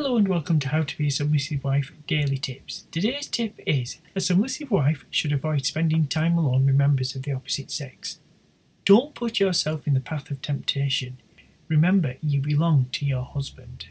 Hello and welcome to How to Be a Submissive Wife Daily Tips. Today's tip is a submissive wife should avoid spending time alone with members of the opposite sex. Don't put yourself in the path of temptation. Remember, you belong to your husband.